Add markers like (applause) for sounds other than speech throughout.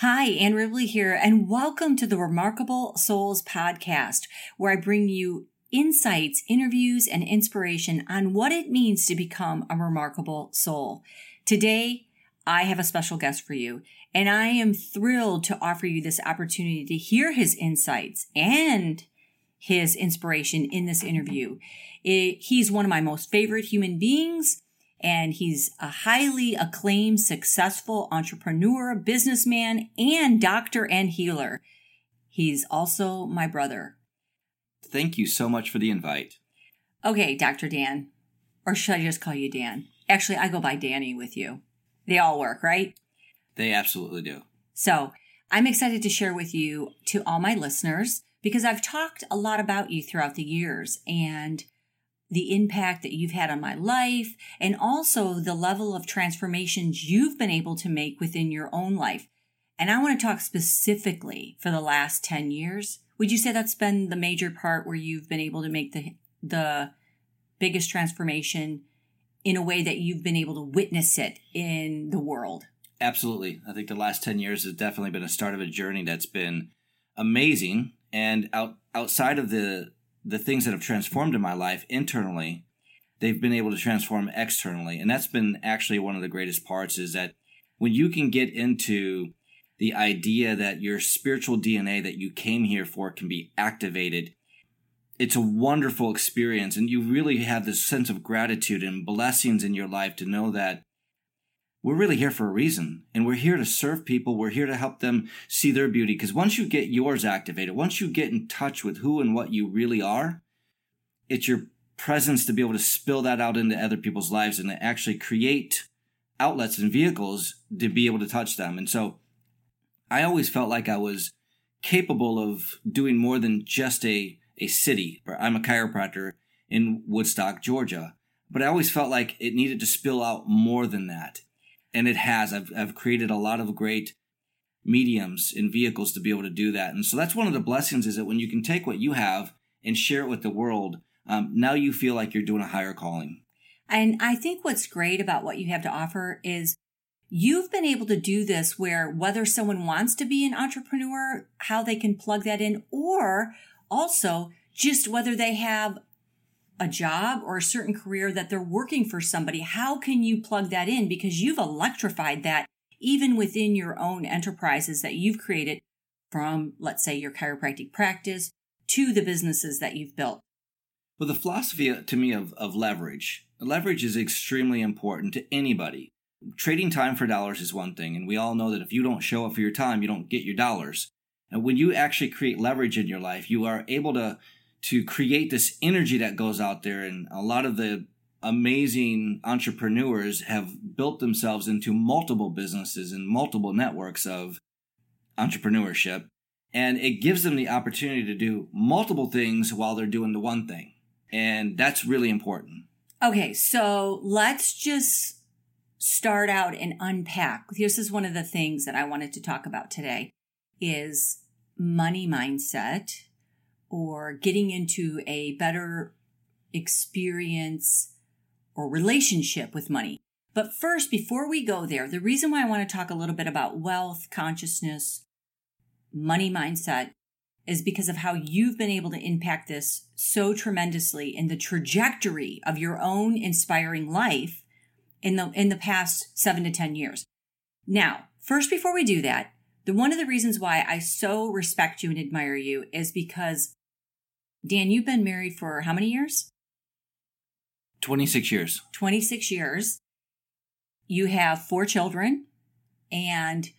Hi, Anne Ribley here, and welcome to the Remarkable Souls podcast, where I bring you insights, interviews, and inspiration on what it means to become a remarkable soul. Today, I have a special guest for you, and I am thrilled to offer you this opportunity to hear his insights and his inspiration in this interview. It, he's one of my most favorite human beings and he's a highly acclaimed, successful entrepreneur, businessman, and doctor and healer. He's also my brother. Thank you so much for the invite. Okay, Dr. Dan. Or should I just call you Dan? Actually, I go by Danny with you. They all work, right? They absolutely do. So I'm excited to share with you to all my listeners because I've talked a lot about you throughout the years and the impact that you've had on my life and also the level of transformations you've been able to make within your own life. And I want to talk specifically for the last 10 years. Would you say that's been the major part where you've been able to make the, the biggest transformation in a way that you've been able to witness it in the world? Absolutely. I think the last 10 years has definitely been a start of a journey that's been amazing. And out, outside of the the things that have transformed in my life internally, they've been able to transform externally. And that's been actually one of the greatest parts is that when you can get into the idea that your spiritual DNA that you came here for can be activated, it's a wonderful experience. And you really have this sense of gratitude and blessings in your life to know that we're really here for a reason and we're here to serve people. We're here to help them see their beauty. Because once you get yours activated once you get in touch with who and what you really are it's your presence to be able to spill that out into other people's lives and to actually create outlets and vehicles to be able to touch them. And so i always felt like i was capable of doing more than just a, a city. I'm a chiropractor in woodstock georgia but i always felt like it needed to spill out more than that and it has. I've I've created a lot of great mediums and vehicles to be able to do that. And so that's one of the blessings is that when you can take what you have and share it with the world, um, now you feel like you're doing a higher calling. And I think what's great about what you have to offer is you've been able to do this where whether someone wants to be an entrepreneur, how they can plug that in, or also just whether they have a job or a certain career that they're working for somebody, how can you plug that in? Because you've electrified that even within your own enterprises that you've created from, let's say, your chiropractic practice to the businesses that you've built. Well, the philosophy uh, to me of, of leverage, leverage is extremely important to anybody. Trading time for dollars is one thing, and we all know that if you don't show up for your time, you don't get your dollars. And when you actually create leverage in your life, you are able to to create this energy that goes out there. And a lot of the amazing entrepreneurs have built themselves into multiple businesses and multiple networks of entrepreneurship. And it gives them the opportunity to do multiple things while they're doing the one thing. And that's really important. Okay, so let's just start out and unpack. This is one of the things that I wanted to talk about today is money mindset or getting into a better experience or relationship with money. But first, before we go there, the reason why I want to talk a little bit about wealth, consciousness, money mindset is because of how you've been able to impact this so tremendously in the trajectory of your own inspiring life in the in the past 7 to 10 years. Now, first before we do that, the one of the reasons why I so respect you and admire you is because Dan, you've been married for how many years? 26 years. 26 years. You have four children. And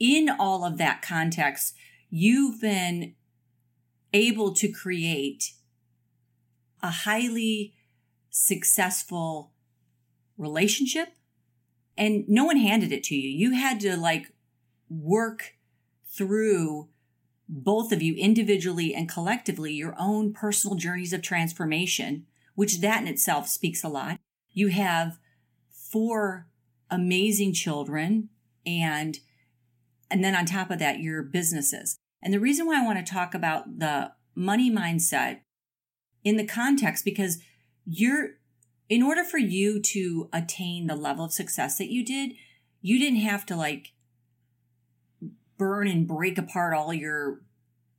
in all of that context, you've been able to create a highly successful relationship. And no one handed it to you. You had to like work through both of you individually and collectively your own personal journeys of transformation, which that in itself speaks a lot. You have four amazing children and and then on top of that your businesses. And the reason why I want to talk about the money mindset in the context because you're in order for you to attain the level of success that you did, you didn't have to like burn and break apart all your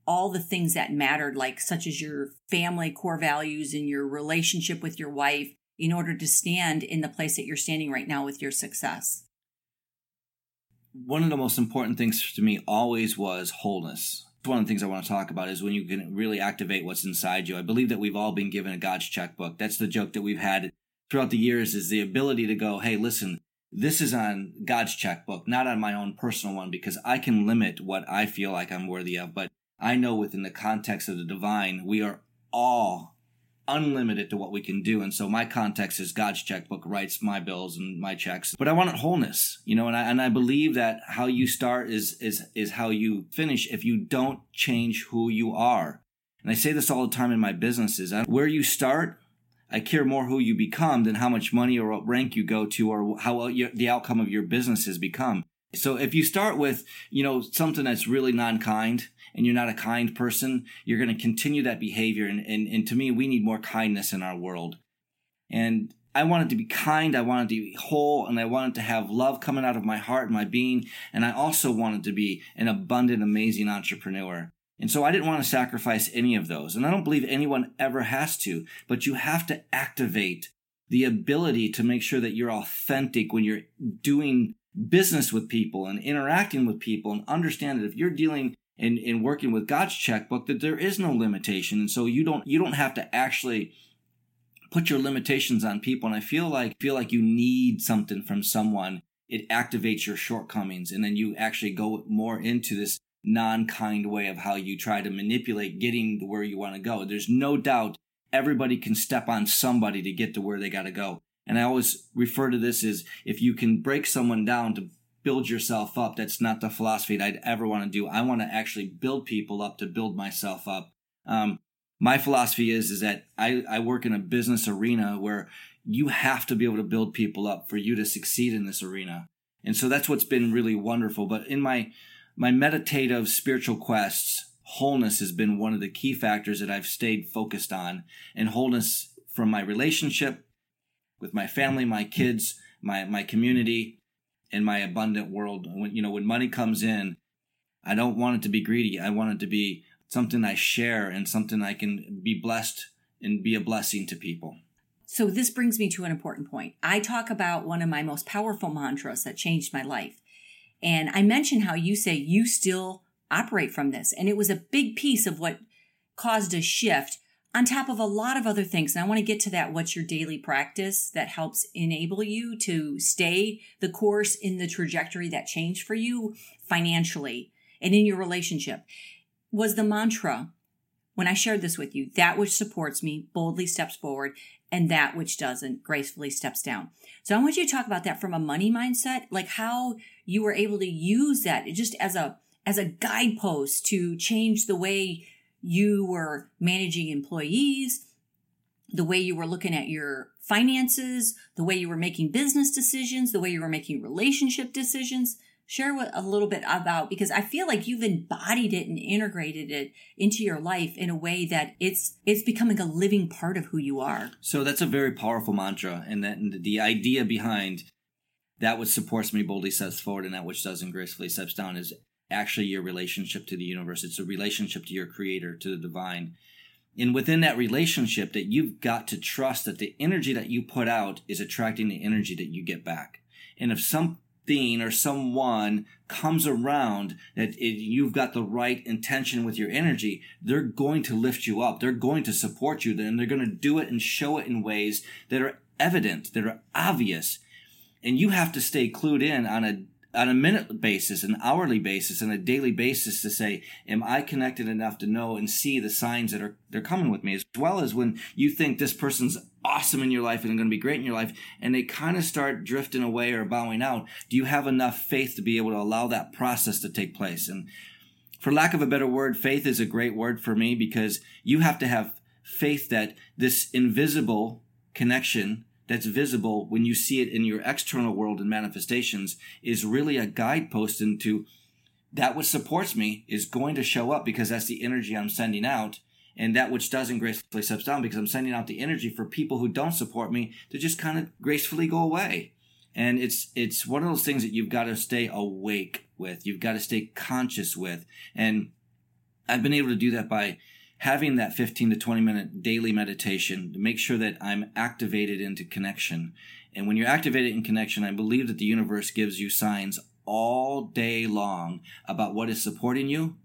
all the things that mattered like such as your family core values and your relationship with your wife in order to stand in the place that you're standing right now with your success one of the most important things to me always was wholeness one of the things I want to talk about is when you can really activate what's inside you. I believe that we've all been given a God's checkbook. That's the joke that we've had throughout the years is the ability to go, hey, listen, this is on God's checkbook, not on my own personal one, because I can limit what I feel like I'm worthy of. But I know within the context of the divine, we are all unlimited to what we can do. And so my context is God's checkbook writes my bills and my checks. But I want wholeness, you know, and I and I believe that how you start is is is how you finish if you don't change who you are. And I say this all the time in my businesses. Uh, where you start I care more who you become than how much money or what rank you go to or how well your, the outcome of your business has become. So if you start with, you know, something that's really non-kind and you're not a kind person, you're going to continue that behavior. And, and, and to me, we need more kindness in our world. And I want it to be kind. I want it to be whole and I want it to have love coming out of my heart and my being. And I also want it to be an abundant, amazing entrepreneur. And so I didn't want to sacrifice any of those. And I don't believe anyone ever has to, but you have to activate the ability to make sure that you're authentic when you're doing business with people and interacting with people and understand that if you're dealing and, working with God's checkbook, that there is no limitation. And so you don't, you don't have to actually put your limitations on people. And I feel like, feel like you need something from someone. It activates your shortcomings. And then you actually go more into this non-kind way of how you try to manipulate getting to where you want to go. There's no doubt everybody can step on somebody to get to where they got to go. And I always refer to this as if you can break someone down to build yourself up, that's not the philosophy that I'd ever want to do. I want to actually build people up to build myself up. Um, my philosophy is is that I, I work in a business arena where you have to be able to build people up for you to succeed in this arena. And so that's what's been really wonderful. But in my my meditative spiritual quests, wholeness has been one of the key factors that I've stayed focused on. And wholeness from my relationship with my family, my kids, my, my community, and my abundant world. When, you know, when money comes in, I don't want it to be greedy. I want it to be something I share and something I can be blessed and be a blessing to people. So, this brings me to an important point. I talk about one of my most powerful mantras that changed my life. And I mentioned how you say you still operate from this. And it was a big piece of what caused a shift on top of a lot of other things. And I want to get to that. What's your daily practice that helps enable you to stay the course in the trajectory that changed for you financially and in your relationship? Was the mantra when I shared this with you, that which supports me boldly steps forward and that which doesn't gracefully steps down. So I want you to talk about that from a money mindset, like how you were able to use that just as a as a guidepost to change the way you were managing employees, the way you were looking at your finances, the way you were making business decisions, the way you were making relationship decisions share what, a little bit about because I feel like you've embodied it and integrated it into your life in a way that it's it's becoming a living part of who you are. So that's a very powerful mantra, and that and the idea behind that which supports me boldly steps forward, and that which doesn't gracefully steps down is actually your relationship to the universe. It's a relationship to your creator, to the divine. And within that relationship, that you've got to trust that the energy that you put out is attracting the energy that you get back. And if some thing or someone comes around that you've got the right intention with your energy, they're going to lift you up. They're going to support you. And they're going to do it and show it in ways that are evident, that are obvious. And you have to stay clued in on a on a minute basis, an hourly basis, and a daily basis to say, am I connected enough to know and see the signs that are they're coming with me? As well as when you think this person's awesome in your life and going to be great in your life, and they kind of start drifting away or bowing out, do you have enough faith to be able to allow that process to take place? And for lack of a better word, faith is a great word for me because you have to have faith that this invisible connection that's visible when you see it in your external world and manifestations is really a guidepost into that which supports me is going to show up because that's the energy I'm sending out. And that which doesn't gracefully steps down because I'm sending out the energy for people who don't support me to just kind of gracefully go away. And it's it's one of those things that you've got to stay awake with. You've got to stay conscious with. And I've been able to do that by having that 15 to 20 minute daily meditation to make sure that I'm activated into connection. And when you're activated in connection, I believe that the universe gives you signs all day long about what is supporting you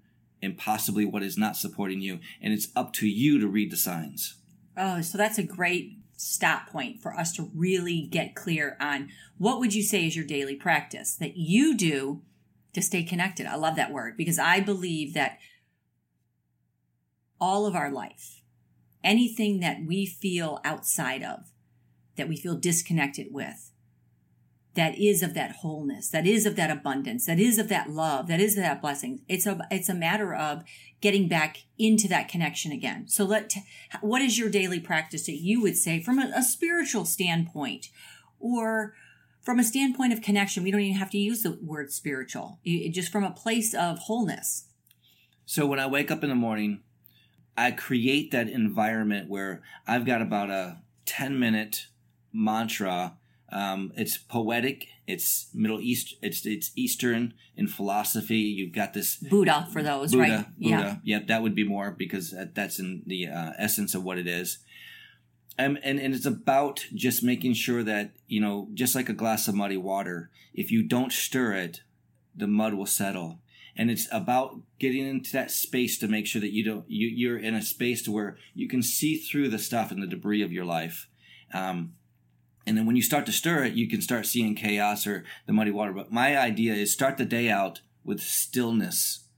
and possibly what is not supporting you. And it's up to you to read the signs. Oh, so that's a great stop point for us to really get clear on what would you say is your daily practice that you do to stay connected. I love that word because I believe that all of our life, anything that we feel outside of, that we feel disconnected with, that is of that wholeness, that is of that abundance, that is of that love, that is of that blessing. It's a it's a matter of getting back into that connection again. So let what is your daily practice that you would say from a, a spiritual standpoint or from a standpoint of connection, we don't even have to use the word spiritual, it, just from a place of wholeness. So when I wake up in the morning, I create that environment where I've got about a 10 minute mantra um, it's poetic. It's Middle East. It's it's Eastern in philosophy. You've got this Buddha for those, Buddha, right? Buddha. Yeah, yep, that would be more because that's in the uh, essence of what it is. Um, and and it's about just making sure that you know, just like a glass of muddy water, if you don't stir it, the mud will settle. And it's about getting into that space to make sure that you don't you you're in a space to where you can see through the stuff and the debris of your life. Um, and then when you start to stir it, you can start seeing chaos or the muddy water. But my idea is start the day out with stillness,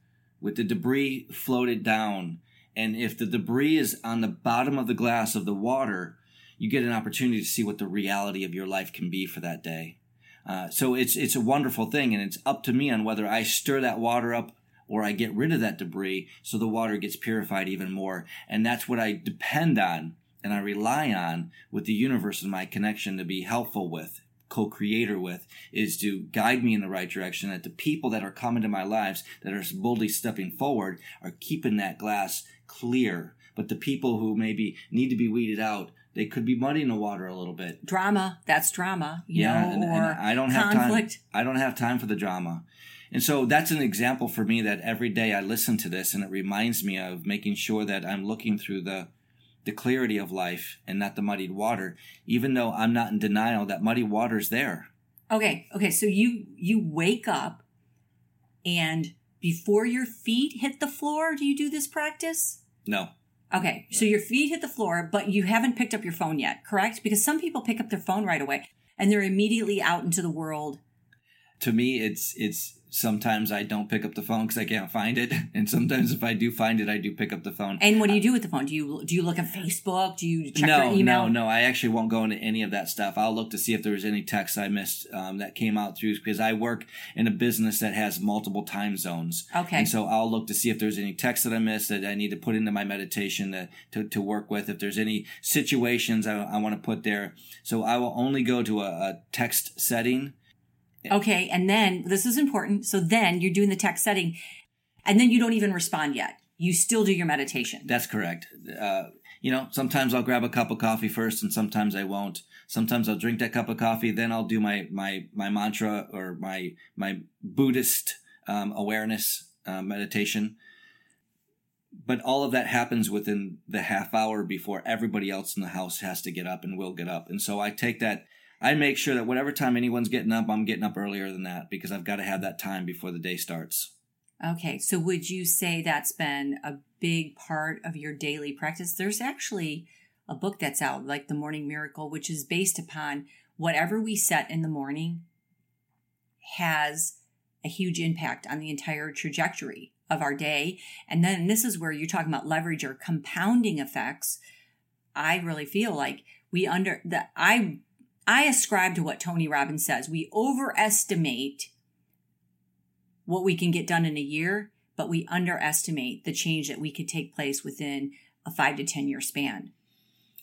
with the debris floated down. And if the debris is on the bottom of the glass of the water, you get an opportunity to see what the reality of your life can be for that day. Uh, so it's it's a wonderful thing, and it's up to me on whether I stir that water up or I get rid of that debris so the water gets purified even more. And that's what I depend on and I rely on with the universe and my connection to be helpful with, co-creator with, is to guide me in the right direction. That the people that are coming to my lives that are boldly stepping forward are keeping that glass clear. But the people who maybe need to be weeded out, they could be muddying the water a little bit. Drama, that's drama. yeah, know, and, and I don't have conflict. time. I don't have time for the drama. And so that's an example for me that every day I listen to this and it reminds me of making sure that I'm looking through the the clarity of life and not the muddied water, even though I'm not in denial that muddy water's there. Okay, okay, so you you wake up and before your feet hit the floor, do you do this practice? No. Okay, so your feet hit the floor, but you haven't picked up your phone yet, correct? Because some people pick up their phone right away and they're immediately out into the world. To me, it's it's sometimes I don't pick up the phone because I can't find it, (laughs) and sometimes if I do find it, I do pick up the phone. And what do you do with the phone? Do you do you look at Facebook? Do you check no, your email? No, no, I actually won't go into any of that stuff. I'll look to see if there was any texts I missed um, that came out through because I work in a business that has multiple time zones. Okay, and so I'll look to see if there's any texts that I missed that I need to put into my meditation to to, to work with. If there's any situations I, I want to put there, so I will only go to a, a text setting Okay. And then this is important. So then you're doing the text setting and then you don't even respond yet. You still do your meditation. That's correct. Uh, you know, sometimes I'll grab a cup of coffee first and sometimes I won't. Sometimes I'll drink that cup of coffee, then I'll do my, my, my mantra or my, my Buddhist, um, awareness, uh, meditation. But all of that happens within the half hour before everybody else in the house has to get up and will get up. And so I take that I make sure that whatever time anyone's getting up, I'm getting up earlier than that because I've got to have that time before the day starts. Okay, so would you say that's been a big part of your daily practice? There's actually a book that's out, like The Morning Miracle, which is based upon whatever we set in the morning has a huge impact on the entire trajectory of our day. And then this is where you're talking about leverage or compounding effects. I really feel like we under that I I ascribe to what Tony Robbins says. We overestimate what we can get done in a year, but we underestimate the change that we could take place within a five to 10 year span.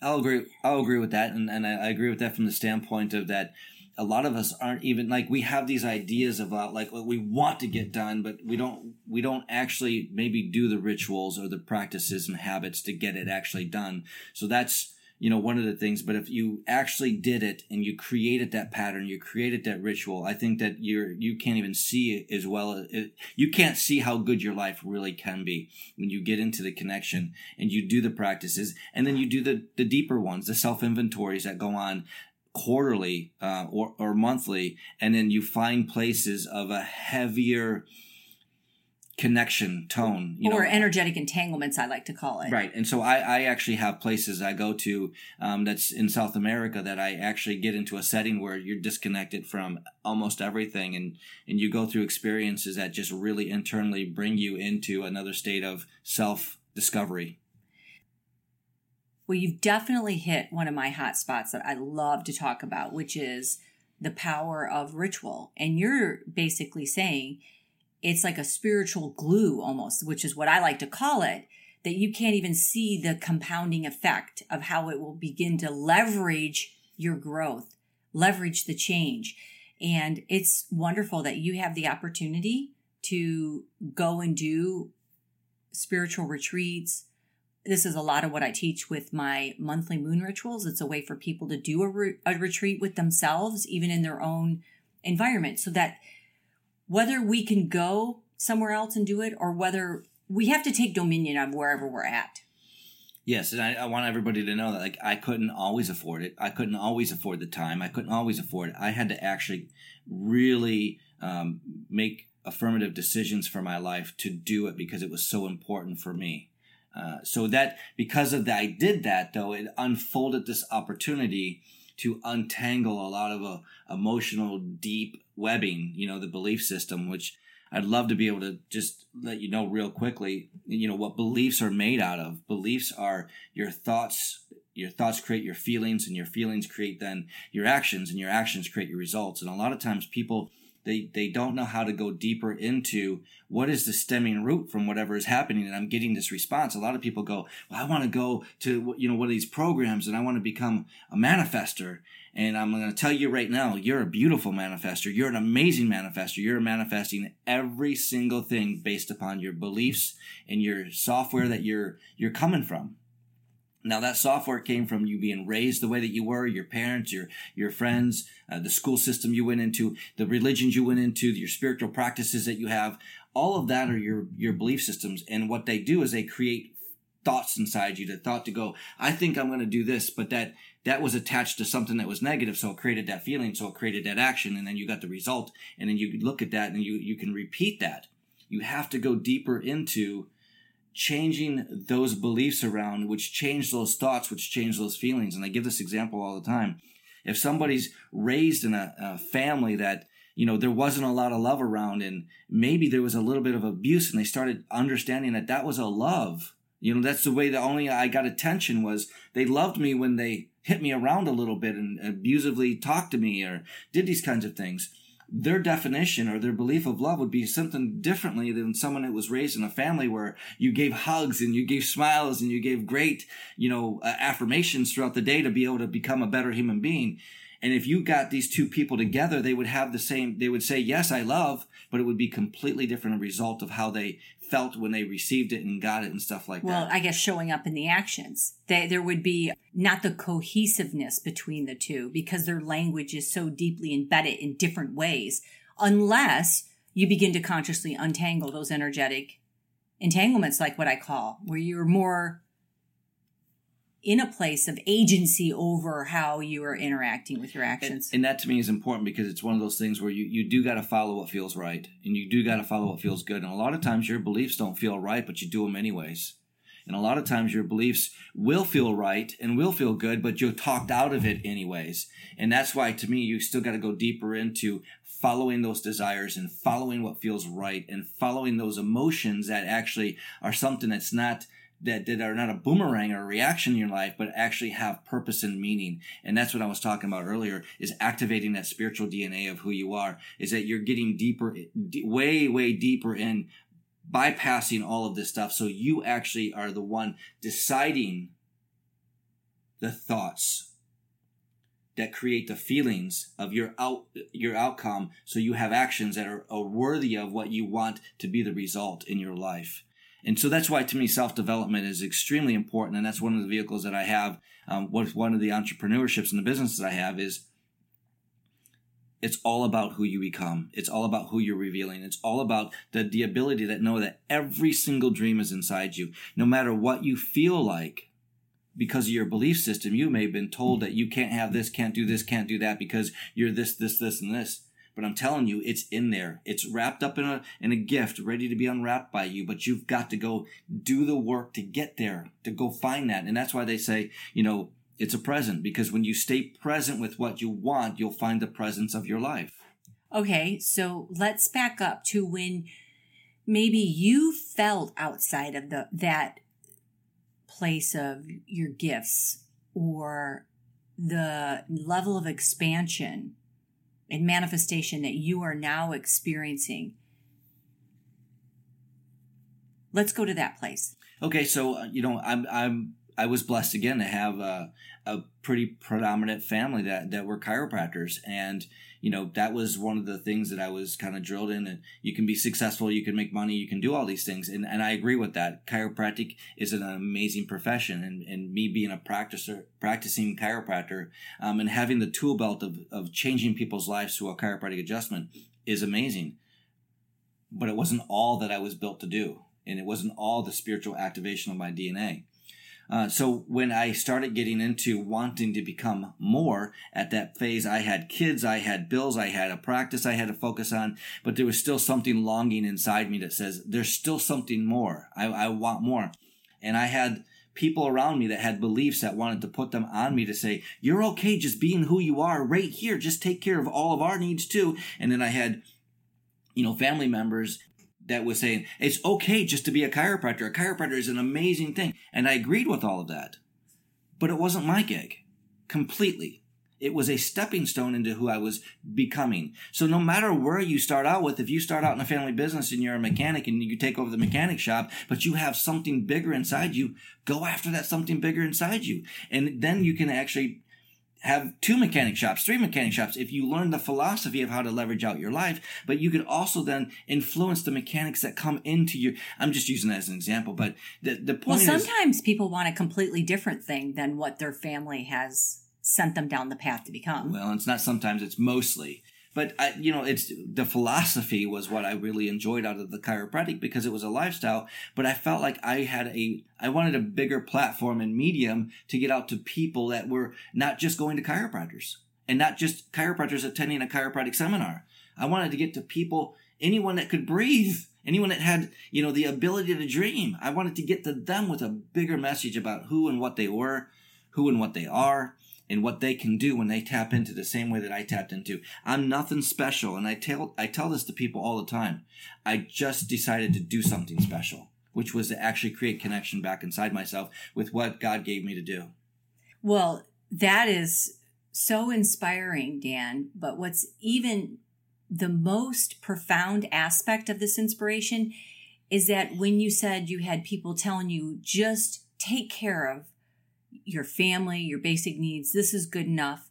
I'll agree. I'll agree with that. And, and I agree with that from the standpoint of that a lot of us aren't even like we have these ideas about uh, like what we want to get done but we don't we don't actually maybe do the rituals or the practices and habits to get it actually done so that's you know one of the things but if you actually did it and you created that pattern you created that ritual i think that you're you can't even see it as well as it, you can't see how good your life really can be when you get into the connection and you do the practices and then you do the the deeper ones the self inventories that go on quarterly uh, or, or monthly and then you find places of a heavier connection tone you or know. energetic entanglements i like to call it. Right and so i, I actually have places i go to um, that's in south america that i actually get into a setting where you're disconnected from almost everything and and you go through experiences that just really internally bring you into another state of self discovery well you've definitely hit one of my hot spots that i love to talk about which is the power of ritual. And you're basically saying it's like a spiritual glue almost, which is what I like to call it, that you can't even see the compounding effect of how it will begin to leverage your growth, leverage the change. And it's wonderful that you have the opportunity to go and do spiritual retreats. This is a lot of what I teach with my monthly moon rituals. It's a way for people to do a, re- a retreat with themselves, even in their own environment, so that whether we can go somewhere else and do it or whether we have to take dominion of wherever we're at. Yes, and I, I, want everybody to know that like I couldn't always afford it. I couldn't always afford the time. I couldn't always afford it. I had to actually really um, make affirmative decisions for my life to do it because it was so important for me. Uh, so that because of that, I did that though. It unfolded this opportunity to untangle a lot of uh, emotional deep webbing, you know, the belief system, which I'd love to be able to just let you know real quickly, you know, what beliefs are made out of. Beliefs are your thoughts. Your thoughts create your feelings, and your feelings create then your actions, and your actions create your results. And a lot of times people they they don't know how to go deeper into what is the stemming root from whatever is happening. And i'm getting this response. A lot of people go well i want to go to you know one of these programs and i want to become a manifester. And i'm going to tell you right now you're a beautiful manifester. You're an amazing manifester. You're manifesting every single thing based upon your beliefs and your software that you're you're coming from now that software came from you being raised the way that you were, your parents, your your friends, uh, the school system you went into, the religions you went into, your spiritual practices that you have. All of that are your your belief systems, and what they do is they create thoughts inside you. The thought to go, I think I'm going to do this, but that that was attached to something that was negative, so it created that feeling, so it created that action, and then you got the result, and then you look at that and you you can repeat that. You have to go deeper into changing those beliefs around, which change those thoughts, which change those feelings. And I give this example all the time. If somebody's raised in a, a family that you know there wasn't a lot of love around and maybe there was a little bit of abuse and they started understanding that that was a love you know that's the way that only i got attention was they loved me when they hit me around a little bit and abusively talked to me or did these kinds of things their definition or their belief of love would be something differently than someone that was raised in a family where you gave hugs and you gave smiles and you gave great, you know, uh, affirmations throughout the day to be able to become a better human being. And if you got these two people together, they would have the same, they would say, yes, I love, but it would be completely different result of how they felt when they received it and got it and stuff like well, that. Well, I guess showing up in the actions. They, there would be not the cohesiveness between the two because their language is so deeply embedded in different ways, unless you begin to consciously untangle those energetic entanglements, like what I call, where you're more in a place of agency over how you are interacting with your actions. And, and, that to me is important because it's one of those things where you, you do got to follow what feels right and you do got to follow what feels good. And a lot of times your beliefs don't feel right, but you do them anyways. And a lot of times your beliefs will feel right and will feel good, but you're talked out of it anyways. And that's why to me, you still got to go deeper into following those desires and following what feels right and following those emotions that actually are something that's not that, that are not a boomerang or a reaction in your life, but actually have purpose and meaning. And that's what I was talking about earlier is activating that spiritual DNA of who you are is that you're getting deeper, way, way deeper in bypassing all of this stuff. So you actually are the one deciding the thoughts that create the feelings of your out your outcome so you have actions that are, are worthy of what you want to be the result in your life And so that's why to me self development is extremely important, and that's one of the vehicles that I have. Um, what one of the entrepreneurships and the businesses I have is it's all about who you become. It's all about who you're revealing. It's all about the, the ability that know that every single dream is inside you. No matter what you feel like, because of your belief system, you may have been told that you can't have this, can't do this, can't do that because you're this, this, this, and this. But I'm telling you, it's in there. It's wrapped up in a in a gift, ready to be unwrapped by you. But you've got to go do the work to get there, to go find that. And that's why they say, you know, it's a present because when you stay present with what you want, you'll find the presence of your life. Okay, so let's back up to when maybe you felt outside of the that place of your gifts or the level of expansion and manifestation that you are now experiencing. Let's go to that place. Okay, so uh, you know, I'm I'm I was blessed again to have a, a pretty predominant family that, that were chiropractors. And, you know, that was one of the things that I was kind of drilled in. And you can be successful, you can make money, you can do all these things. And, and I agree with that. Chiropractic is an amazing profession. And, and me being a practicer, practicing chiropractor, um, and having the tool belt of, of changing people's lives through a chiropractic adjustment is amazing. But it wasn't all that I was built to do. And it wasn't all the spiritual activation of my DNA. Uh, so when I started getting into wanting to become more at that phase, I had kids, I had bills, I had a practice I had to focus on, but there was still something longing inside me that says, there's still something more. I, I want more. And I had people around me that had beliefs that wanted to put them on me to say, you're okay just being who you are right here. Just take care of all of our needs too. And then I had, you know, family members that was saying it's okay just to be a chiropractor. A chiropractor is an amazing thing. And I agreed with all of that. But it wasn't my gig completely. It was a stepping stone into who I was becoming. So no matter where you start out with, if you start out in a family business and you're a mechanic and you take over the mechanic shop, but you have something bigger inside you, go after that something bigger inside you. And then you can actually have two mechanic shops, three mechanic shops if you learn the philosophy of how to leverage out your life. But you could also then influence the mechanics that come into your. I'm just using that as an example, but the the point. Well, sometimes is, people want a completely different thing than what their family has sent them down the path to become. Well, it's not sometimes; it's mostly. But I, you know, it's the philosophy was what I really enjoyed out of the chiropractic because it was a lifestyle. But I felt like I had a, I wanted a bigger platform and medium to get out to people that were not just going to chiropractors and not just chiropractors attending a chiropractic seminar. I wanted to get to people, anyone that could breathe, anyone that had, you know, the ability to dream. I wanted to get to them with a bigger message about who and what they were, who and what they are, and what they can do when they tap into the same way that I tapped into. I'm nothing special, and I tell I tell this to people all the time. I just decided to do something special, which was to actually create connection back inside myself with what God gave me to do. Well, that is so inspiring, Dan. But what's even the most profound aspect of this inspiration is that when you said you had people telling you just take care of your family, your basic needs. This is good enough.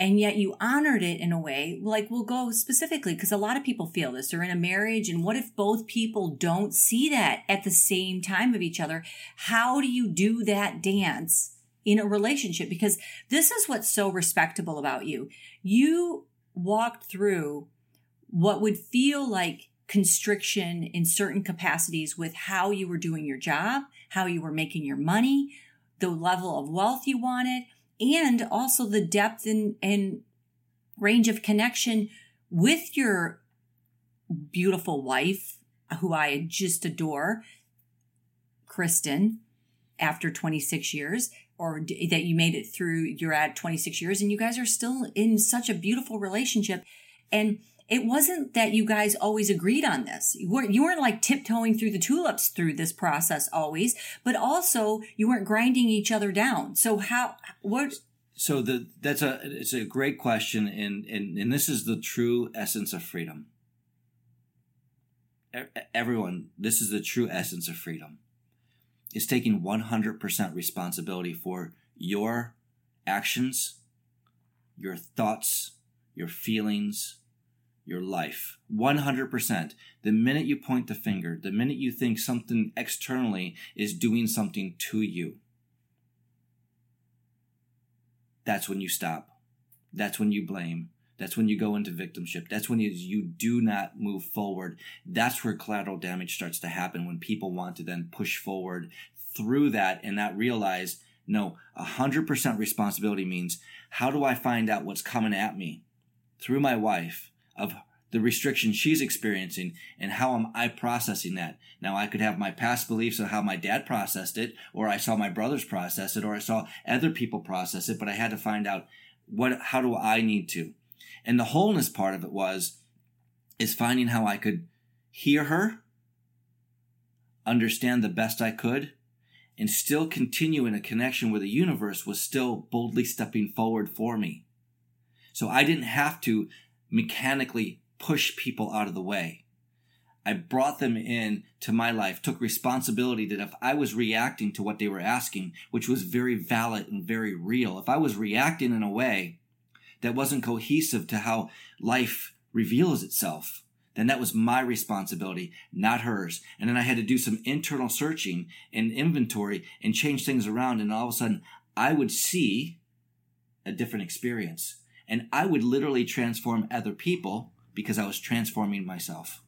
And yet you honored it in a way, like we'll go specifically, because a lot of people feel this. They're in a marriage, and what if both people don't see that at the same time of each other? How do you do that dance in a relationship? Because this is what's so respectable about you. You walked through what would feel like constriction in certain capacities with how you were doing your job, how you were making your money, the level of wealth you wanted, and also the depth and, and range of connection with your beautiful wife, who I just adore, Kristen, after 26 years, or that you made it through, you're at 26 years, and you guys are still in such a beautiful relationship. And it wasn't that you guys always agreed on this. You weren't, you weren't like tiptoeing through the tulips through this process always, but also you weren't grinding each other down. So how, what? So the, that's a, it's a great question. And, and, and this is the true essence of freedom. Everyone, this is the true essence of freedom. Is taking 100% responsibility for your actions, your thoughts, your feelings, your life 100%. The minute you point the finger, the minute you think something externally is doing something to you, that's when you stop. That's when you blame. That's when you go into victimship. That's when you, do not move forward. That's where collateral damage starts to happen when people want to then push forward through that and not realize no, 100% responsibility means how do I find out what's coming at me through my wife of the restriction she's experiencing and how am I processing that? Now I could have my past beliefs of how my dad processed it, or I saw my brothers process it, or I saw other people process it, but I had to find out what how do I need to? And the wholeness part of it was is finding how I could hear her, understand the best I could, and still continue in a connection where the universe was still boldly stepping forward for me. So I didn't have to mechanically push people out of the way. I brought them in to my life, took responsibility that if I was reacting to what they were asking, which was very valid and very real, if I was reacting in a way that wasn't cohesive to how life reveals itself, then that was my responsibility, not hers. And then I had to do some internal searching and inventory and change things around. And all of a sudden, I would see a different experience. And I would literally transform other people because I was transforming myself.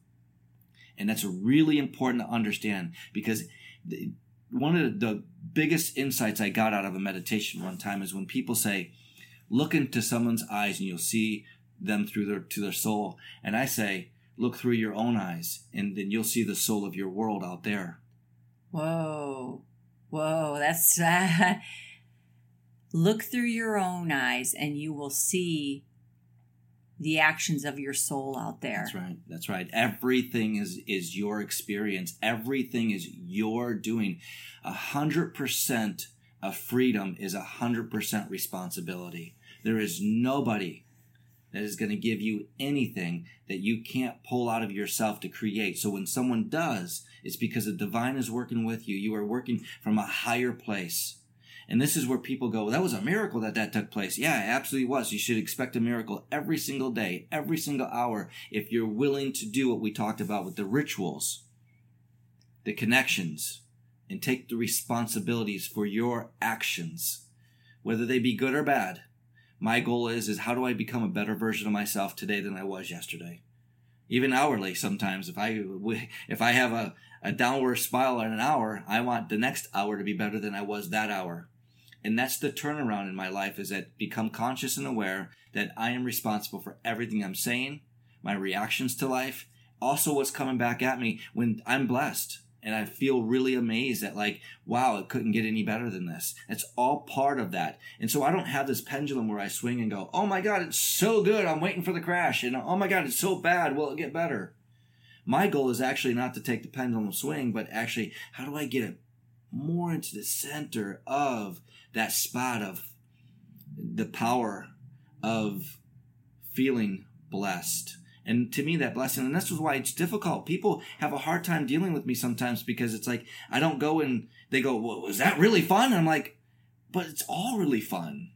And that's really important to understand because the, one of the biggest insights I got out of a meditation one time is when people say, look into someone's eyes and you'll see them through their to their soul. And I say, look through your own eyes and then you'll see the soul of your world out there. Whoa. Whoa, that's (laughs) uh, look through your own eyes and you will see the actions of your soul out there. That's right. That's right. Everything is is your experience. Everything is your doing. A hundred percent of freedom is a hundred percent responsibility. There is nobody that is going to give you anything that you can't pull out of yourself to create. So when someone does, it's because the divine is working with you. You are working from a higher place. And this is where people go, well, that was a miracle that that took place. Yeah, it absolutely was. You should expect a miracle every single day, every single hour, if you're willing to do what we talked about with the rituals, the connections, and take the responsibilities for your actions, whether they be good or bad my goal is is how do I become a better version of myself today than I was yesterday? Even hourly sometimes if I if I have a, a downward spiral in an hour, I want the next hour to be better than I was that hour. And that's the turnaround in my life is that become conscious and aware that I am responsible for everything I'm saying, my reactions to life, also what's coming back at me when I'm blessed and I feel really amazed at like, wow, it couldn't get any better than this. It's all part of that. And so I don't have this pendulum where I swing and go, oh my God, it's so good. I'm waiting for the crash. And oh my God, it's so bad. Will it get better? My goal is actually not to take the pendulum swing, but actually, how do I get it more into the center of that spot of the power of feeling blessed? And to me, that blessing, and this is why it's difficult. People have a hard time dealing with me sometimes because it's like, I don't go and they go, well, was that really fun? And I'm like, but it's all really fun.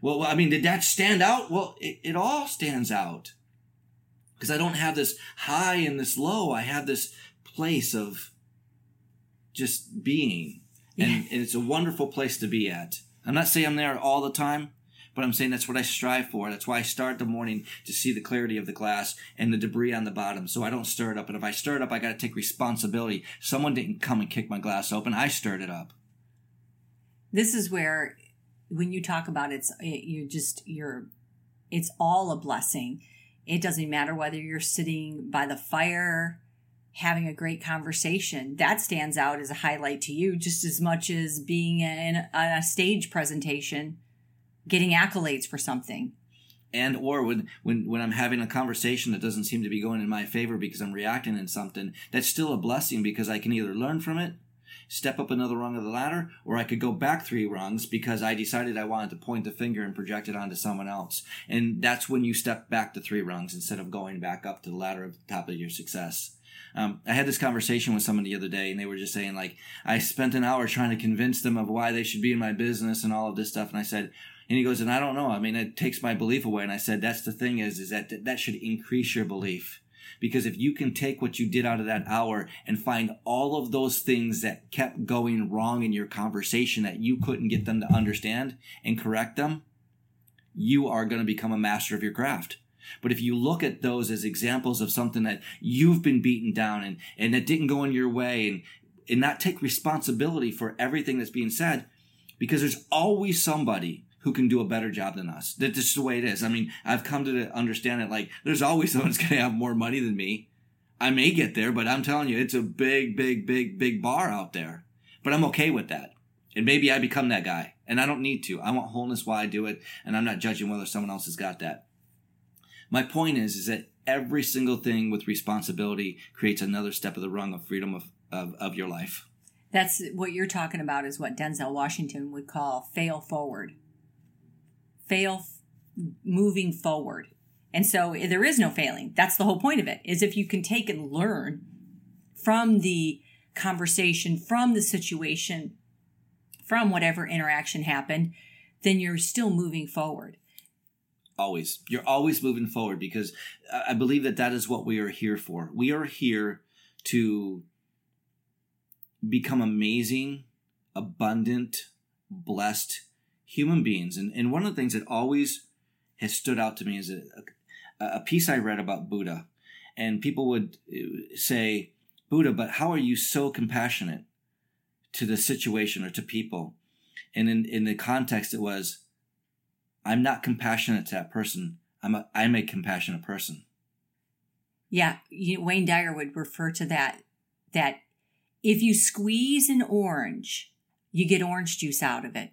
Well, I mean, did that stand out? Well, it, it all stands out because I don't have this high and this low. I have this place of just being. And, yeah. and it's a wonderful place to be at. I'm not saying I'm there all the time, but I'm saying that's what I strive for. That's why I start the morning to see the clarity of the glass and the debris on the bottom so I don't stir it up. And if I stir it up, I got to take responsibility. Someone didn't come and kick my glass open. I stirred it up. This is where when you talk about it's eh, you're just you're it's all a blessing. It doesn't matter whether you're sitting by the fire having a great conversation. That stands out as a highlight to you just as much as being in a stage presentation getting accolades for something and or when when when i'm having a conversation that doesn't seem to be going in my favor because i'm reacting in something that's still a blessing because i can either learn from it step up another rung of the ladder or i could go back three rungs because i decided i wanted to point the finger and project it onto someone else and that's when you step back to three rungs instead of going back up to the ladder of the top of your success um, I had this conversation with someone the other day, and they were just saying like, I spent an hour trying to convince them of why they should be in my business and all of this stuff. And I said, And he goes, and I don't know. I mean, it takes my belief away. And I said, that's the thing is, is that that should increase your belief. Because if you can take what you did out of that hour and find all of those things that kept going wrong in your conversation that you couldn't get them to understand and correct them, you are going to become a master of your craft. But if you look at those as examples of something that you've been beaten down and, and that didn't go in your way and, and not take responsibility for everything that's being said, because there's always somebody who can do a better job than us. That's just the way it is. I mean, I've come to understand it like there's always (laughs) someone who's going to have more money than me. I may get there, but I'm telling you, it's a big, big, big, big bar out there. But I'm okay with that. And maybe I become that guy. And I don't need to. I want wholeness while I do it. And I'm not judging whether someone else has got that. My point is, is that every single thing with responsibility creates another step of the rung of freedom of, of, of your life. That's what you're talking about is what Denzel Washington would call fail forward. Fail f- moving forward. And so eh, there is no failing. That's the whole point of it is if you can take and learn from the conversation, from the situation, from whatever interaction happened, then you're still moving forward. Always. You're always moving forward because I believe that that is what we are here for. We are here to become amazing, abundant, blessed human beings. And, and one of the things that always has stood out to me is a, a piece I read about Buddha. And people would uh, say, Buddha, but how are you so compassionate to the situation or to people? And in, in the context, it was, I'm not compassionate to that person. I'm a, I'm a compassionate person. Yeah, you, Wayne Dyer would refer to that that if you squeeze an orange, you get orange juice out of it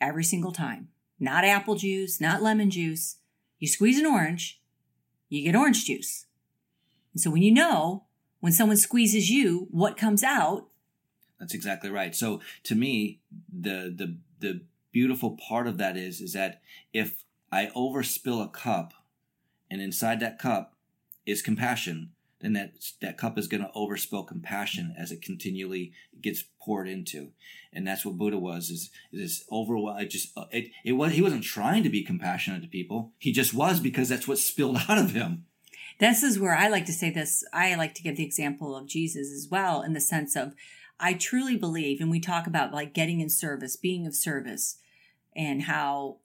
every single time. Not apple juice, not lemon juice. You squeeze an orange, you get orange juice. And so when you know when someone squeezes you, what comes out? That's exactly right. So to me, the the the beautiful part of that is is that if I overspill a cup and inside that cup is compassion, then that that cup is going to overspill compassion as it continually gets poured into, and that's what Buddha was is is over. It just it it was he wasn't trying to be compassionate to people. He just was because that's what spilled (laughs) out of him. This is where I like to say this. I like to give the example of Jesus as well, in the sense of I truly believe, and we talk about like getting in service, being of service, and how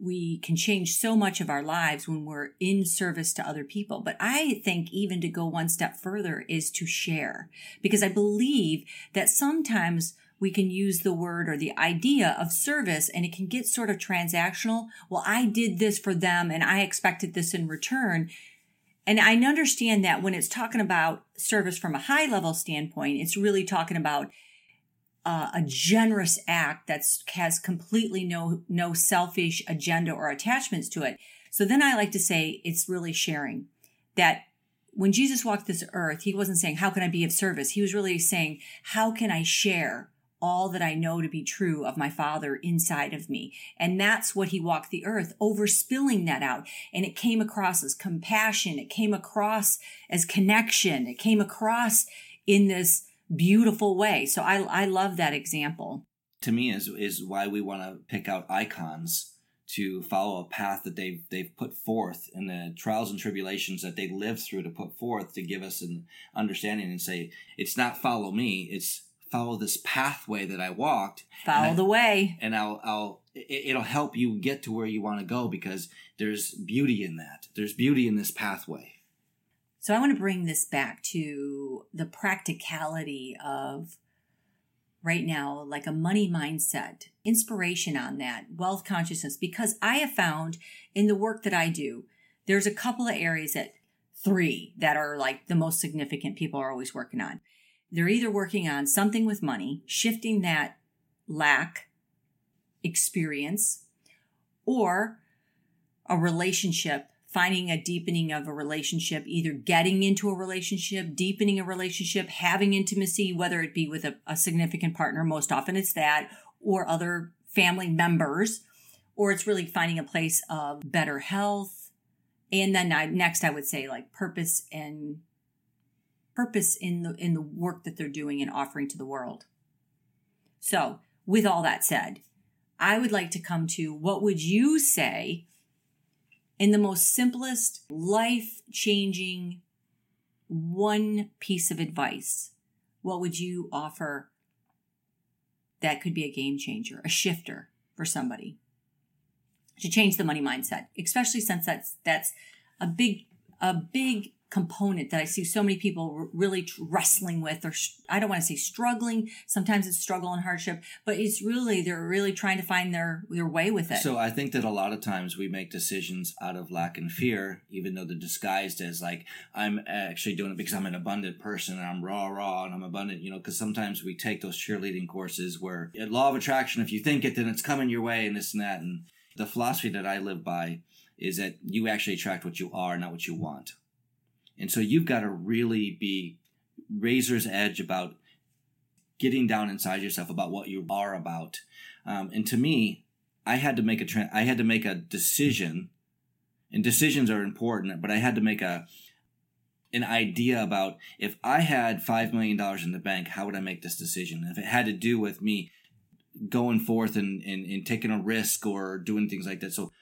we can change so much of our lives when we're in service to other people. But I think even to go one step further is to share because I believe that sometimes we can use the word or the idea of service and it can get sort of transactional. Well, I did this for them and I expected this in return. And I understand that when it's talking about service from a high level standpoint, it's really talking about uh, a generous act that has completely no no selfish agenda or attachments to it. So then I like to say it's really sharing that when Jesus walked this earth, he wasn't saying, How can I be of service? He was really saying, How can I share all that I know to be true of my Father inside of me? And that's what he walked the earth, overspilling that out. And it came across as compassion, it came across as connection, it came across in this beautiful way. So I I love that example. To me is is why we want to pick out icons to follow a path that they've they've put forth in the trials and tribulations that they lived through to put forth to give us an understanding and say it's not follow me it's follow this pathway that I walked follow I, the way and I'll I'll it'll help you get to where you want to go because there's beauty in that there's beauty in this pathway so I want to bring this back to the practicality of right now, like a money mindset, inspiration on that, wealth consciousness, because I have found in the work that I do, there's a couple of areas that three that are like the most significant people are always working on. They're either working on something with money, shifting that lack experience, or a relationship finding a deepening of a relationship, either getting into a relationship, deepening a relationship, having intimacy, whether it be with a, a significant partner, most often it's that, or other family members, or it's really finding a place of better health. And then I, next, I would say like purpose and purpose in the in the work that they're doing and offering to the world. So, with all that said, I would like to come to what would you say in the most simplest, life changing one piece of advice? What would you offer that could be a game changer, a shifter for somebody to change the money mindset, especially since that's that's a big a big component that I see so many people really wrestling with, or I don't want to say struggling. Sometimes it's struggle and hardship, but it's really they're really trying to find their their way with it. So I think that a lot of times we make decisions out of lack and fear, even though they're disguised as like I'm actually doing it because I'm an abundant person and I'm raw, raw, and I'm abundant. You know, because sometimes we take those cheerleading courses where law of attraction, if you think it, then it's coming your way, and this and that. And the philosophy that I live by is that you actually attract what you are, not what you want. And so you've got to really be razor's edge about getting down inside yourself about what you are about. Um, and to me, I had to make a tra- I had to make a decision, and decisions are important. But I had to make a an idea about if I had five million dollars in the bank, how would I make this decision? If it had to do with me going forth and, and, and taking a risk or doing things like that. So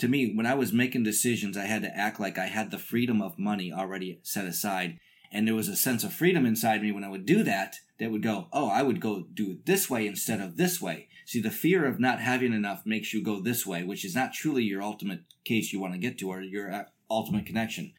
to me, when I was making decisions, I had to act like I had the freedom of money already set aside. And there was a sense of freedom inside me when I would do that, that would go, oh, I would go do it this way instead of this way. See, the fear of not having enough makes you go this way, which is not truly your ultimate case you want to get to or your uh, ultimate connection.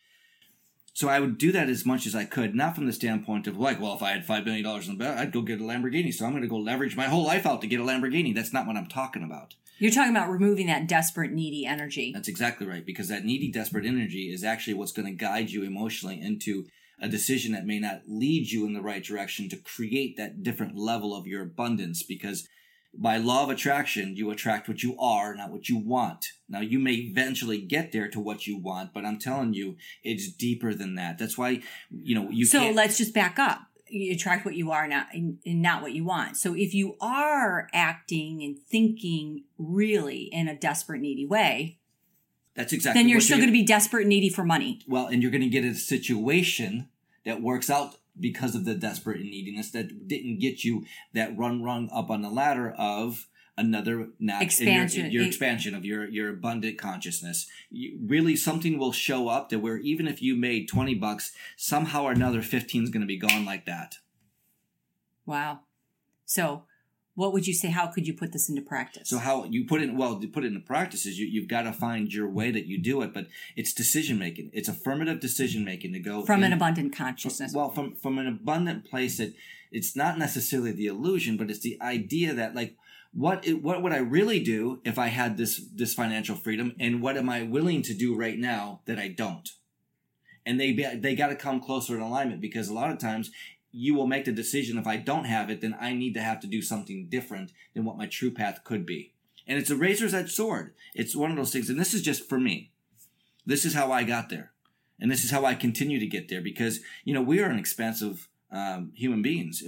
So I would do that as much as I could, not from the standpoint of like, well, if I had $5 million in the bank, I'd go get a Lamborghini. So I'm going to go leverage my whole life out to get a Lamborghini. That's not what I'm talking about. You're talking about removing that desperate, needy energy. That's exactly right, because that needy, desperate energy is actually what's going to guide you emotionally into a decision that may not lead you in the right direction to create that different level of your abundance. Because by law of attraction, you attract what you are, not what you want. Now, you may eventually get there to what you want, but I'm telling you, it's deeper than that. That's why, you know, you so let's just back up you attract what you are not and, not what you want. So if you are acting and thinking really in a desperate, needy way, that's exactly. Then you're still going to be desperate and needy for money. Well, and you're going to get a situation that works out because of the desperate and neediness that didn't get you that run rung up on the ladder of another nat- expansion your, your expansion of your your abundant consciousness. You, really something will show up that where even if you made 20 bucks somehow or another 15 is going to be gone like that. Wow. So what would you say how could you put this into practice? So how you put it well to put it into practice is you, you've got to find your way that you do it but it's decision making it's affirmative decision making to go from in, an abundant consciousness. Well from from an abundant place that it's not necessarily the illusion but it's the idea that like what what would I really do if I had this this financial freedom, and what am I willing to do right now that I don't? And they they got to come closer in alignment because a lot of times you will make the decision if I don't have it, then I need to have to do something different than what my true path could be. And it's a razor's edge sword. It's one of those things, and this is just for me. This is how I got there, and this is how I continue to get there because you know we are an expansive um, human beings.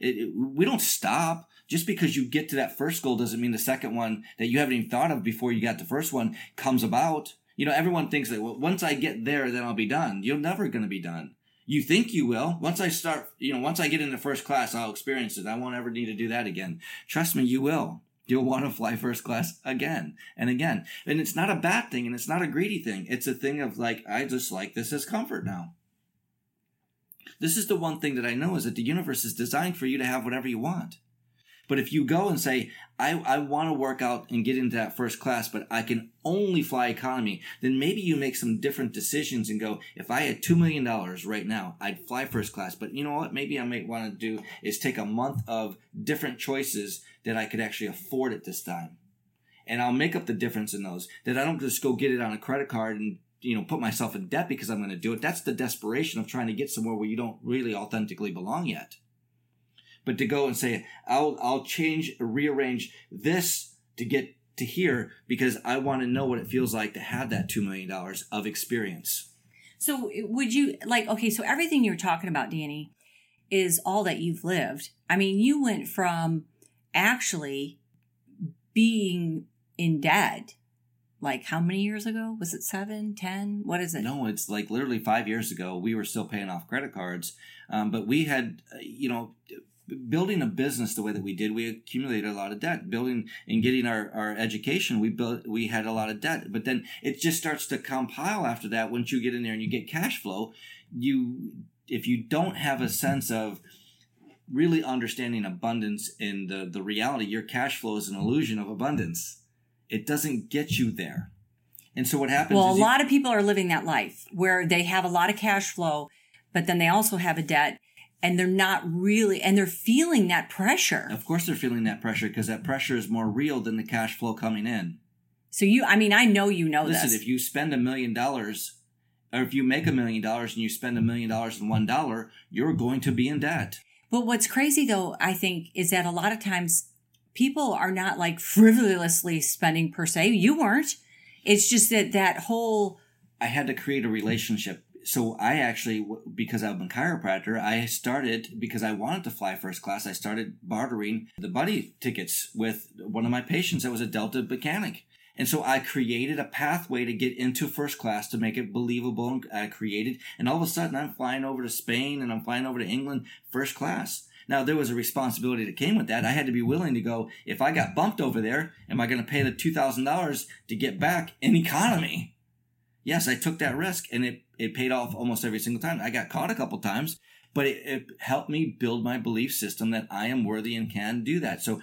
It, it, we don't stop just because you get to that first goal doesn't mean the second one that you haven't even thought of before you got the first one comes about. You know, everyone thinks that well, once I get there, then I'll be done. You're never going to be done. You think you will. Once I start, you know, once I get into first class, I'll experience it. I won't ever need to do that again. Trust me, you will. You'll want to fly first class again and again. And it's not a bad thing and it's not a greedy thing. It's a thing of like, I just like this as comfort now. This is the one thing that I know is that the universe is designed for you to have whatever you want. But if you go and say, I, I want to work out and get into that first class, but I can only fly economy, then maybe you make some different decisions and go, if I had $2 million right now, I'd fly first class. But you know what? Maybe I might want to do is take a month of different choices that I could actually afford at this time. And I'll make up the difference in those that I don't just go get it on a credit card and you know put myself in debt because I'm going to do it. That's the desperation of trying to get somewhere where you don't really authentically belong yet but to go and say I'll I'll change rearrange this to get to here because I want to know what it feels like to have that 2 million dollars of experience. So would you like okay so everything you're talking about Danny is all that you've lived. I mean you went from actually being in debt like how many years ago was it seven ten what is it no it's like literally five years ago we were still paying off credit cards um, but we had uh, you know building a business the way that we did, we accumulated a lot of debt. Building and getting our, our education, we built, we had a lot of debt. But then it just starts to compile after that. Once you get in there and you get cash flow, you, if you don't have a sense of really understanding abundance in the, the reality, your cash flow is an illusion of abundance. It doesn't get you there. And so what happens Well, a is you- lot of people are living that life where they have a lot of cash flow, but then they also have a debt and they're not really, and they're feeling that pressure. of course they're feeling that pressure because that pressure is more real than the cash flow coming in. So you, I mean, I know you know this. Listen, this. if you spend a million dollars, or if you make a million dollars and you spend a million dollars in one dollar, you're going to be in debt. But what's crazy though, I think, is that a lot of times people are not like frivolously spending per se. You weren't. It's just that that whole, I had to create a relationship. So I actually, because I'm a chiropractor, I started because I wanted to fly first class. I started bartering the buddy tickets with one of my patients that was a Delta mechanic. And so I created a pathway to get into first class to make it believable. And I created, and all of a sudden I'm flying over to Spain and I'm flying over to England first class. Now there was a responsibility that came with that. I had to be willing to go. If I got bumped over there, am I going to pay the two thousand dollars to get back in economy? Yes, I took that risk, and it it paid off almost every single time. I got caught a couple times, but it, it helped me build my belief system that I am worthy and can do that. So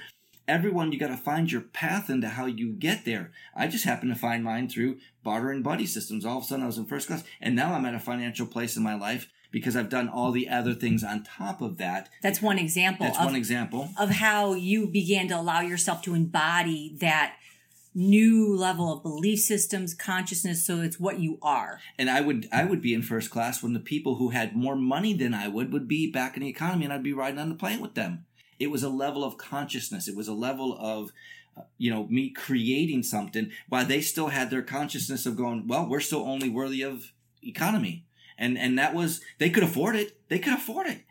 everyone you got to find your path into how you get there i just happened to find mine through barter and buddy systems all of a sudden i was in first class and now i'm at a financial place in my life because i've done all the other things on top of that that's one example that's of, one example of how you began to allow yourself to embody that new level of belief systems, consciousness. So it's what you are. and i would i would be in first class when the people who had more money than i would would be back in the economy and i'd be riding on the plane with them it was a level of consciousness it was a level of uh, you know me creating something while they still had their consciousness of going well we're still only worthy of economy and and that was they could afford it they could afford it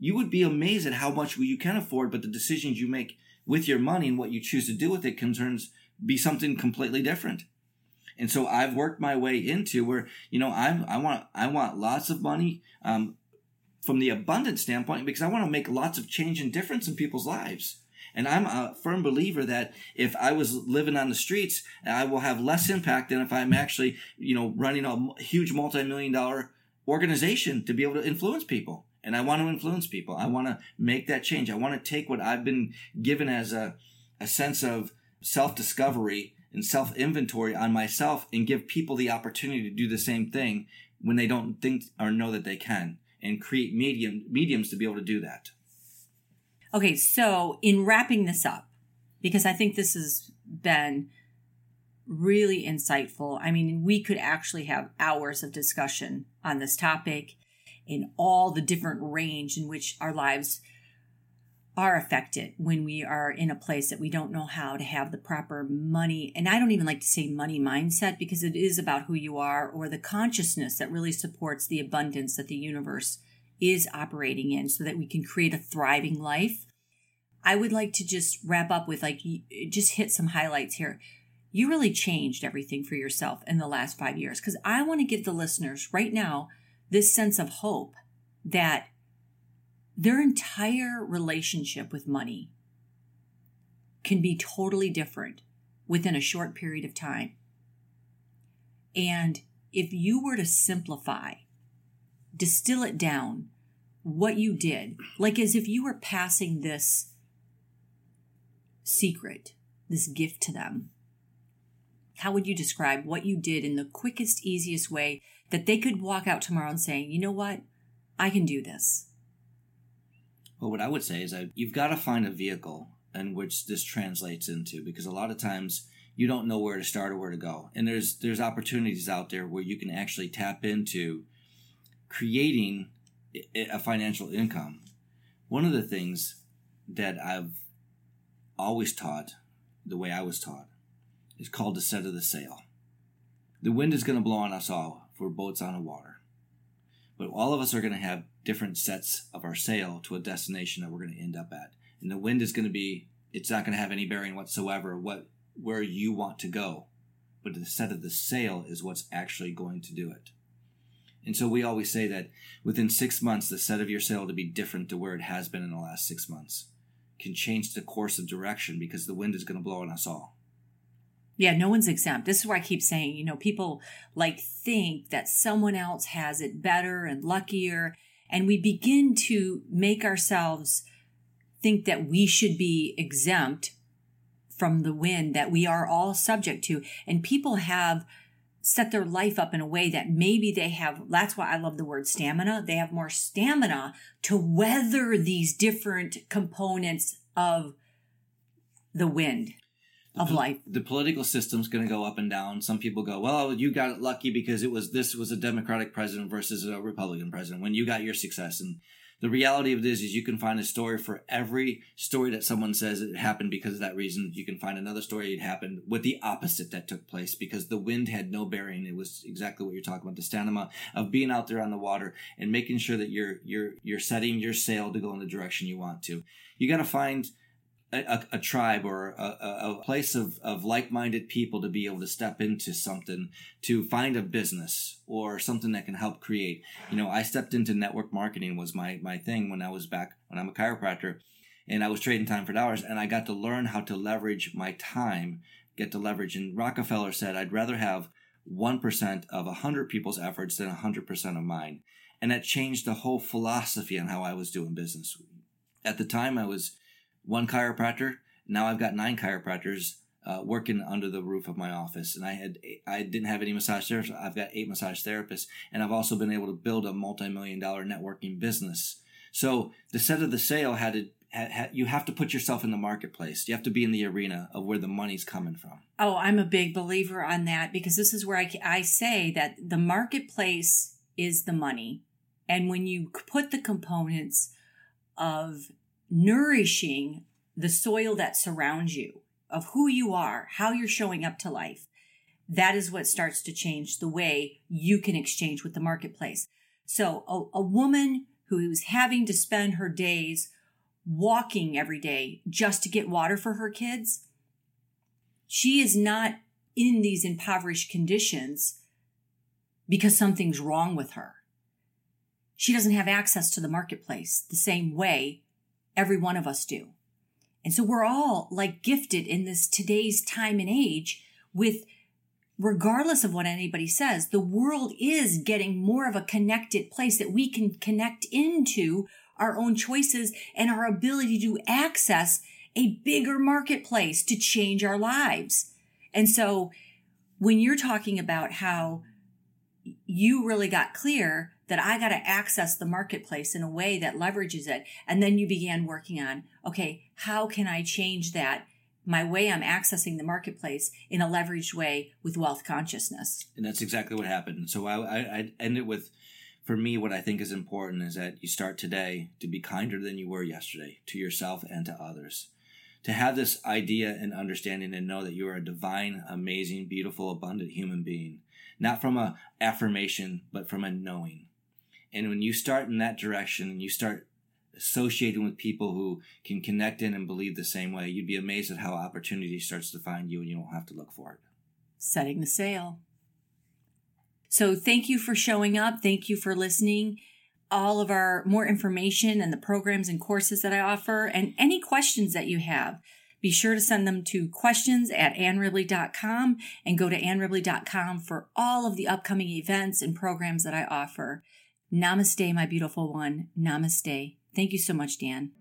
you would be amazed at how much you can afford but the decisions you make with your money and what you choose to do with it concerns be something completely different and so I've worked my way into where you know I'm I want I want lots of money um, from the abundance standpoint because I want to make lots of change and difference in people's lives. And I'm a firm believer that if I was living on the streets, I will have less impact than if I'm actually you know running a huge multi-million dollar organization to be able to influence people. And I want to influence people. I want to make that change. I want to take what I've been given as a, a sense of self discovery and self inventory on myself and give people the opportunity to do the same thing when they don't think or know that they can and create medium mediums to be able to do that. Okay, so in wrapping this up, because I think this has been really insightful. I mean, we could actually have hours of discussion on this topic in all the different range in which our lives are affected when we are in a place that we don't know how to have the proper money. And I don't even like to say money mindset because it is about who you are or the consciousness that really supports the abundance that the universe is operating in so that we can create a thriving life. I would like to just wrap up with like, just hit some highlights here. You really changed everything for yourself in the last five years because I want to give the listeners right now this sense of hope that their entire relationship with money can be totally different within a short period of time. And if you were to simplify, distill it down, what you did, like as if you were passing this secret, this gift to them, how would you describe what you did in the quickest, easiest way that they could walk out tomorrow and say, you know what? I can do this. Well, what I would say is that you've got to find a vehicle in which this translates into because a lot of times you don't know where to start or where to go. And there's there's opportunities out there where you can actually tap into creating a financial income. One of the things that I've always taught, the way I was taught, is called the set of the sail. The wind is going to blow on us all we're boats on the water. But all of us are going to have different sets of our sail to a destination that we're going to end up at. And the wind is going to be, it's not going to have any bearing whatsoever what where you want to go. But the set of the sail is what's actually going to do it. And so we always say that within six months, the set of your sail to be different to where it has been in the last six months can change the course of direction because the wind is going to blow on us all. Yeah, no one's exempt. This is why I keep saying, you know, people like think that someone else has it better and luckier. And we begin to make ourselves think that we should be exempt from the wind that we are all subject to. And people have set their life up in a way that maybe they have that's why I love the word stamina. They have more stamina to weather these different components of the wind of life. The political system's going to go up and down. Some people go, "Well, you got it lucky because it was this was a Democratic president versus a Republican president when you got your success." And the reality of this is you can find a story for every story that someone says it happened because of that reason. You can find another story it happened with the opposite that took place because the wind had no bearing. It was exactly what you're talking about, the stamina of being out there on the water and making sure that you're you're you're setting your sail to go in the direction you want to. You got to find a, a, tribe or a, a place of, of like-minded people to be able to step into something to find a business or something that can help create. You know i stepped into network marketing was my my thing when i was back when i'm a chiropractor and i was trading time for dollars and i got to learn how to leverage my time get to leverage. And rockefeller said i'd rather have 1% of 100 people's efforts than 100% of mine. And that changed the whole philosophy on how i was doing business. At the time i was one chiropractor. Now I've got nine chiropractors uh, working under the roof of my office, and I had I didn't have any massage therapists. I've got eight massage therapists, and I've also been able to build a multi-million dollar networking business. So the set of the sail had to you have to put yourself in the marketplace. You have to be in the arena of where the money's coming from. Oh, I'm a big believer on that because this is where I, I say that the marketplace is the money. And when you put the components of nourishing the soil that surrounds you, of who you are, how you're showing up to life, that is what starts to change the way you can exchange with the marketplace. So a, a woman who is having to spend her days walking every day just to get water for her kids, she is not in these impoverished conditions because something's wrong with her. She doesn't have access to the marketplace the same way Every one of us do. And so we're all like gifted in this today's time and age with regardless of what anybody says, the world is getting more of a connected place that we can connect into our own choices and our ability to access a bigger marketplace to change our lives. And so when you're talking about how you really got clear that I got to access the marketplace in a way that leverages it. And then you began working on, okay, how can I change that? My way I'm accessing the marketplace in a leveraged way with wealth consciousness. And that's exactly what happened. So I, I, I end it with, for me, what I think is important is that you start today to be kinder than you were yesterday to yourself and to others. To have this idea and understanding and know that you are a divine, amazing, beautiful, abundant human being, not from a affirmation, but from a knowing and when you start in that direction and you start associating with people who can connect in and believe the same way, you'd be amazed at how opportunity starts to find you and you don't have to look for it. Setting the sail. So thank you for showing up. Thank you for listening. All of our more information and the programs and courses that I offer and any questions that you have, be sure to send them to questions at annribley.com and go to annribley.com for all of the upcoming events and programs that I offer. Namaste, my beautiful one. Namaste. Thank you so much, Dan.